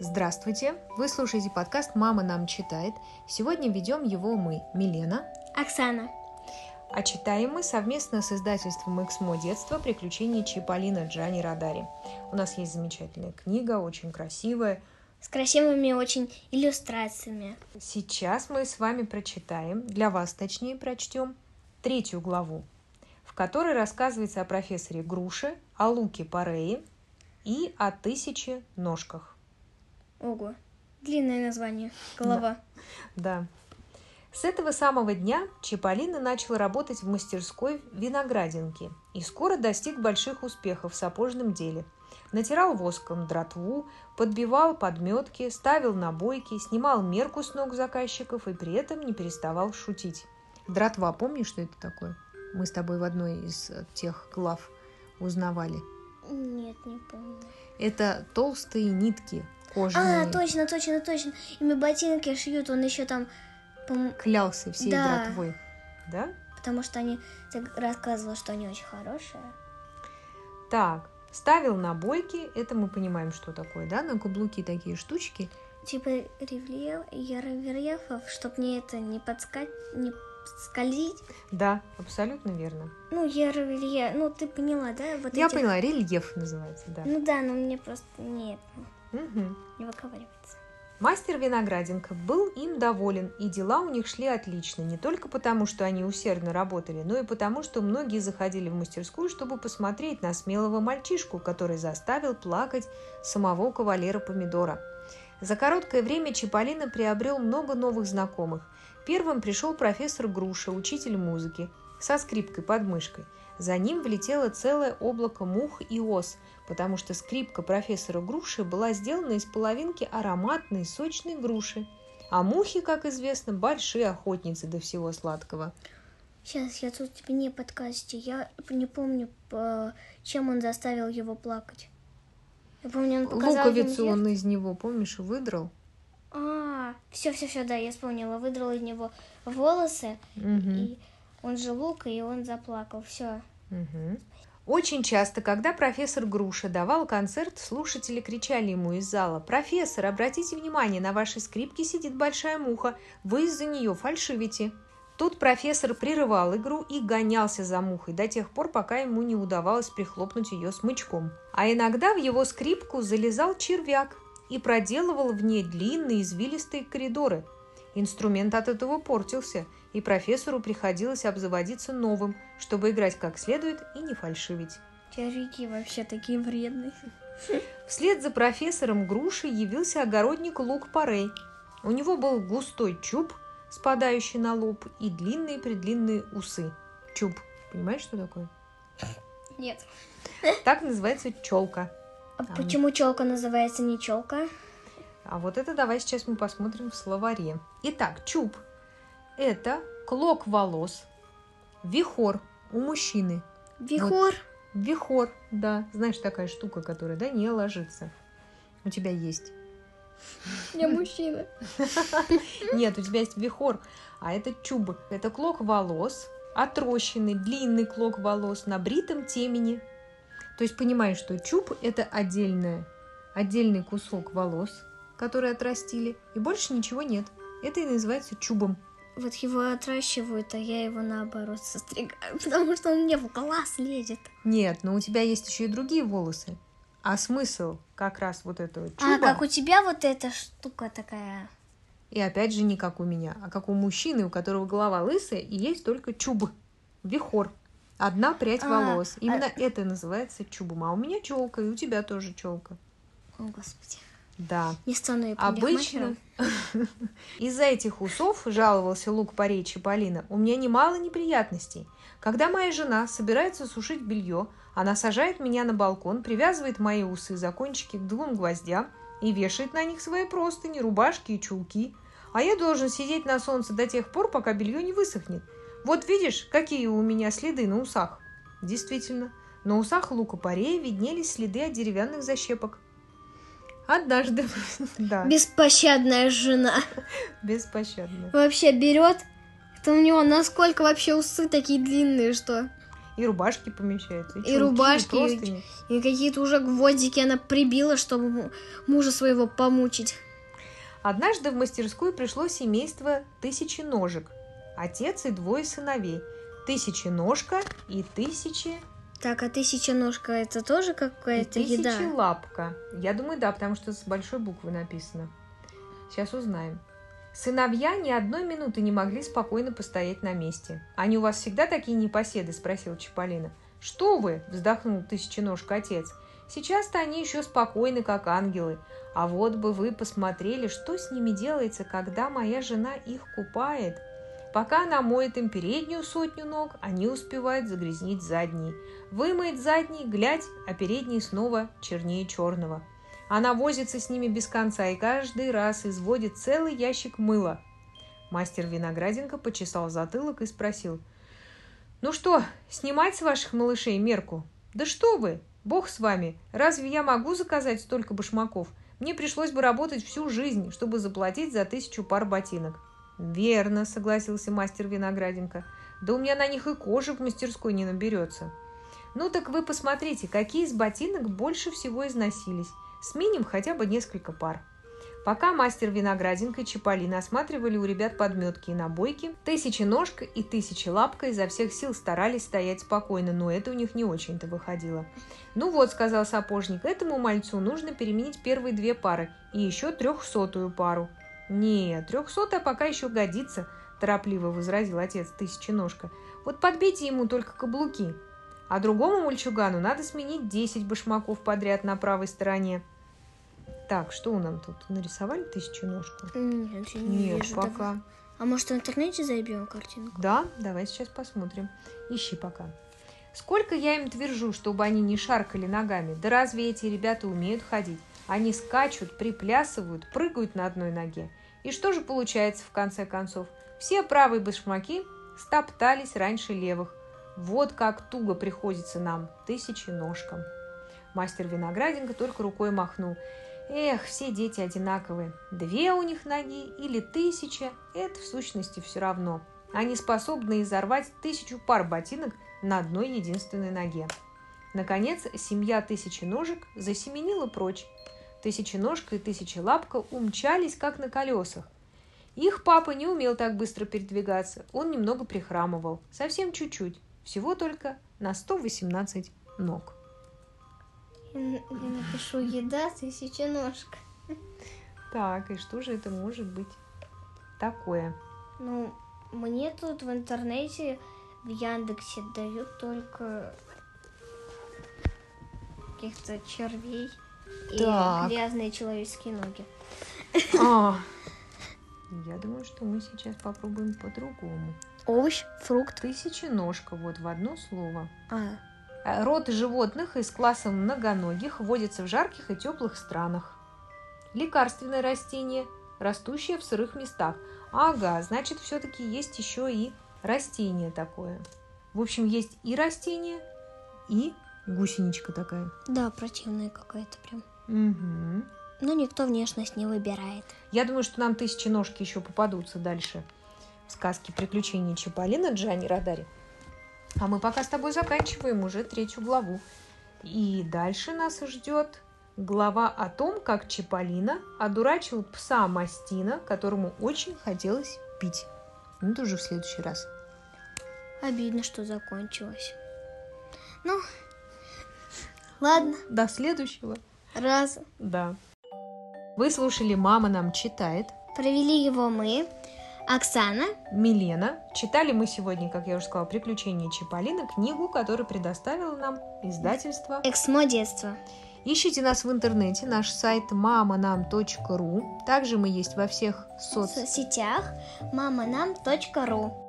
Здравствуйте! Вы слушаете подкаст «Мама нам читает». Сегодня ведем его мы, Милена, Оксана. а читаем мы совместно с издательством «Эксмо детство. Приключения Чиполлино Джани Радари». У нас есть замечательная книга, очень красивая. С красивыми очень иллюстрациями. Сейчас мы с вами прочитаем, для вас точнее прочтем, третью главу, в которой рассказывается о профессоре Груше, о Луке Парее и о тысяче ножках. Ого. Длинное название. Голова. Да. С этого самого дня Чиполлино начал работать в мастерской виноградинки и скоро достиг больших успехов в сапожном деле. Натирал воском дратву, подбивал подметки, ставил набойки, снимал мерку с ног заказчиков и при этом не переставал шутить. Дратва, помнишь, что это такое? Мы с тобой в одной из э, тех глав узнавали. Нет, не помню. Это толстые нитки кожаные. А, точно, точно, точно. Ими ботинки шьют, он еще там... пом- Клялся всей Да. дратвой. Да? Потому что они ты рассказывала, что они очень хорошие. Так, ставил на бойки, это мы понимаем, что такое, да, на каблуки такие штучки. Типа рельеф, рельефов, чтобы мне это не подскать, не скользить. Да, абсолютно верно. Ну, рельеф, ну ты поняла, да? Вот Я эти- поняла, рельеф называется, да. Ну да, но мне просто нет, Мгм. не выковыривается. Мастер Винограденко был им доволен, и дела у них шли отлично, не только потому, что они усердно работали, но и потому, что многие заходили в мастерскую, чтобы посмотреть на смелого мальчишку, который заставил плакать самого кавалера Помидора. За короткое время Чиполлино приобрел много новых знакомых. Первым пришел профессор Груша, учитель музыки, со скрипкой под мышкой. За ним влетело целое облако мух и ос, потому что скрипка профессора Груши была сделана из половинки ароматной сочной груши. А мухи, как известно, большие охотницы до всего сладкого. Сейчас, я тут тебе не подкасте. Я не помню, по- чем он заставил его плакать. Я помню, он показал Луковицу он из него, помнишь, выдрал? А, все, все, все, да, я вспомнила. Выдрала из него волосы, Мгм. и он же лук, и он заплакал. Все. Мгм. Очень часто, когда профессор Груша давал концерт, слушатели кричали ему из зала «Профессор, обратите внимание, на вашей скрипке сидит большая муха, вы из-за нее фальшивите». Тут профессор прерывал игру и гонялся за мухой до тех пор, пока ему не удавалось прихлопнуть ее смычком. А иногда в его скрипку залезал червяк и проделывал в ней длинные извилистые коридоры. Инструмент от этого портился, и профессору приходилось обзаводиться новым, чтобы играть как следует и не фальшивить. Червяки вообще такие вредные. Вслед за профессором Грушей явился огородник Лук Парей. У него был густой чуб, спадающий на лоб, и длинные-предлинные усы. Чуб. Понимаешь, что такое? Нет. Так называется челка. А почему челка называется не челка? А вот это давай сейчас мы посмотрим в словаре. Итак, чуб – это клок волос, вихор у мужчины. Вихор. Вихор, да. Знаешь, такая штука, которая, да, не ложится. У тебя есть. Я мужчина. Нет, у тебя есть вихор, а это чуб. Это клок волос, отрощенный, длинный клок волос на бритом темени. То есть понимаешь, что чуб – это отдельное, отдельный кусок волос, который отрастили, и больше ничего нет. Это и называется чубом. Вот его отращивают, а я его наоборот состригаю, потому что он мне в глаз лезет. Нет, но у тебя есть еще и другие волосы. А смысл как раз вот этого чуба, А, как у тебя вот эта штука такая. и опять же не как у меня, а как у мужчины, у которого голова лысая, и есть только чуб, вихор. Одна прядь А, волос. Именно а- это называется чубом. А у меня челка, и у тебя тоже челка. О, господи. Да. Не стану я Обычно из-за этих усов, жаловался Лук Парей Чиполлино, у меня немало неприятностей. Когда моя жена собирается сушить белье, она сажает меня на балкон, привязывает мои усы за кончики к двум гвоздям и вешает на них свои простыни, рубашки и чулки. А я должен сидеть на солнце до тех пор, пока белье не высохнет. Вот видишь, какие у меня следы на усах. Действительно, на усах Лука Парея виднелись следы от деревянных защепок. Однажды, да, Беспощадная жена. беспощадно. Вообще берет. Это у него насколько вообще усы такие длинные, что. И рубашки помещаются. И чулки, рубашки, и- простыни. И какие-то уже гвоздики она прибила, чтобы му- мужа своего помучить. Однажды в мастерскую пришло семейство тысячи ножек. Отец и двое сыновей. Тысячи ножка и тысячи, Так, а тысяча ножка это тоже и какая-то тысячи еда? лапка. Я думаю, да, потому что с большой буквы написано. Сейчас узнаем. Сыновья ни одной минуты не могли спокойно постоять на месте. «Они у вас всегда такие непоседы?» – спросил Чиполлино. «Что вы?» – вздохнул тысяченожка отец. «Сейчас-то они еще спокойны, как ангелы. А вот бы вы посмотрели, что с ними делается, когда моя жена их купает. Пока она моет им переднюю сотню ног, они успевают загрязнить задние. Вымоет задний, глядь, а передний снова чернее черного. Она возится с ними без конца и каждый раз изводит целый ящик мыла. Мастер Винограденко почесал затылок и спросил. «Ну что, снимать с ваших малышей мерку?» «Да что вы! Бог с вами! Разве я могу заказать столько башмаков? Мне пришлось бы работать всю жизнь, чтобы заплатить за тысячу пар ботинок». «Верно», — согласился мастер Винограденко. «Да у меня на них и кожи в мастерской не наберется». «Ну так вы посмотрите, какие из ботинок больше всего износились. Сменим хотя бы несколько пар». Пока мастер Винограденко и Чиполлино осматривали у ребят подметки и набойки, Тысяченожка и Тысячелапка изо всех сил старались стоять спокойно, но это у них не очень-то выходило. «Ну вот», — сказал сапожник, — «этому мальцу нужно переменить первые две пары и еще трехсотую пару». «Нет, трехсотая пока еще годится», — торопливо возразил отец Тысяченожка. «Вот подбейте ему только каблуки. А другому мальчугану надо сменить 10 башмаков подряд на правой стороне». Так, что у нам тут? Нарисовали тысяченожку? Нет, я не Нет, вижу. пока. Давай. А может в интернете забьем картинку? Да, давай сейчас посмотрим. Ищи пока. Сколько я им твержу, чтобы они не шаркали ногами. Да разве эти ребята умеют ходить? Они скачут, приплясывают, прыгают на одной ноге. И что же получается в конце концов? Все правые башмаки стоптались раньше левых. Вот как туго приходится нам, тысячи ножкам. Мастер Винограденко только рукой махнул. Эх, все дети одинаковые. Две у них ноги или тысяча – это в сущности все равно. Они способны изорвать тысячу пар ботинок на одной единственной ноге. Наконец, семья тысячи ножек засеменила прочь. Тысяченожка и тысячелапка умчались, как на колесах. Их папа не умел так быстро передвигаться, он немного прихрамывал, совсем чуть-чуть, всего только на 118 ног. Я, напишу еда тысяча ножка. Так, и что же это может быть такое? Ну, мне тут в интернете, в Яндексе дают только каких-то червей Так. и грязные человеческие ноги. А, я думаю, что мы сейчас попробуем по-другому. Овощ, фрукт. Тысяченожка, вот в одно слово. А, Э, Род животных из класса многоногих водится в жарких и теплых странах. Лекарственное растение, растущее в сырых местах. Ага, значит, все-таки есть еще и растение такое. В общем, есть и растение, и гусеничка такая. да, противная какая-то прям. Угу. Но никто внешность не выбирает. Я думаю, что нам тысяченожки еще попадутся дальше в сказке «Приключения Чиполлино» Джани Радари. А мы пока с тобой заканчиваем уже третью главу. И дальше нас ждет глава о том, как Чиполлино одурачил пса Мастина, которому очень хотелось пить. Ну, это уже в следующий раз. Обидно, что закончилось. Ну, ладно, До следующего. раз. Да. Вы слушали «Мама нам читает». Провели его мы, Оксана, Милена. Читали мы сегодня, как я уже сказала, «Приключения Чиполлино», книгу, которую предоставило нам издательство. Эксмо детства. Ищите нас в интернете, наш сайт mamanam.ru. Также мы есть во всех соц... В сетях маманам.ру.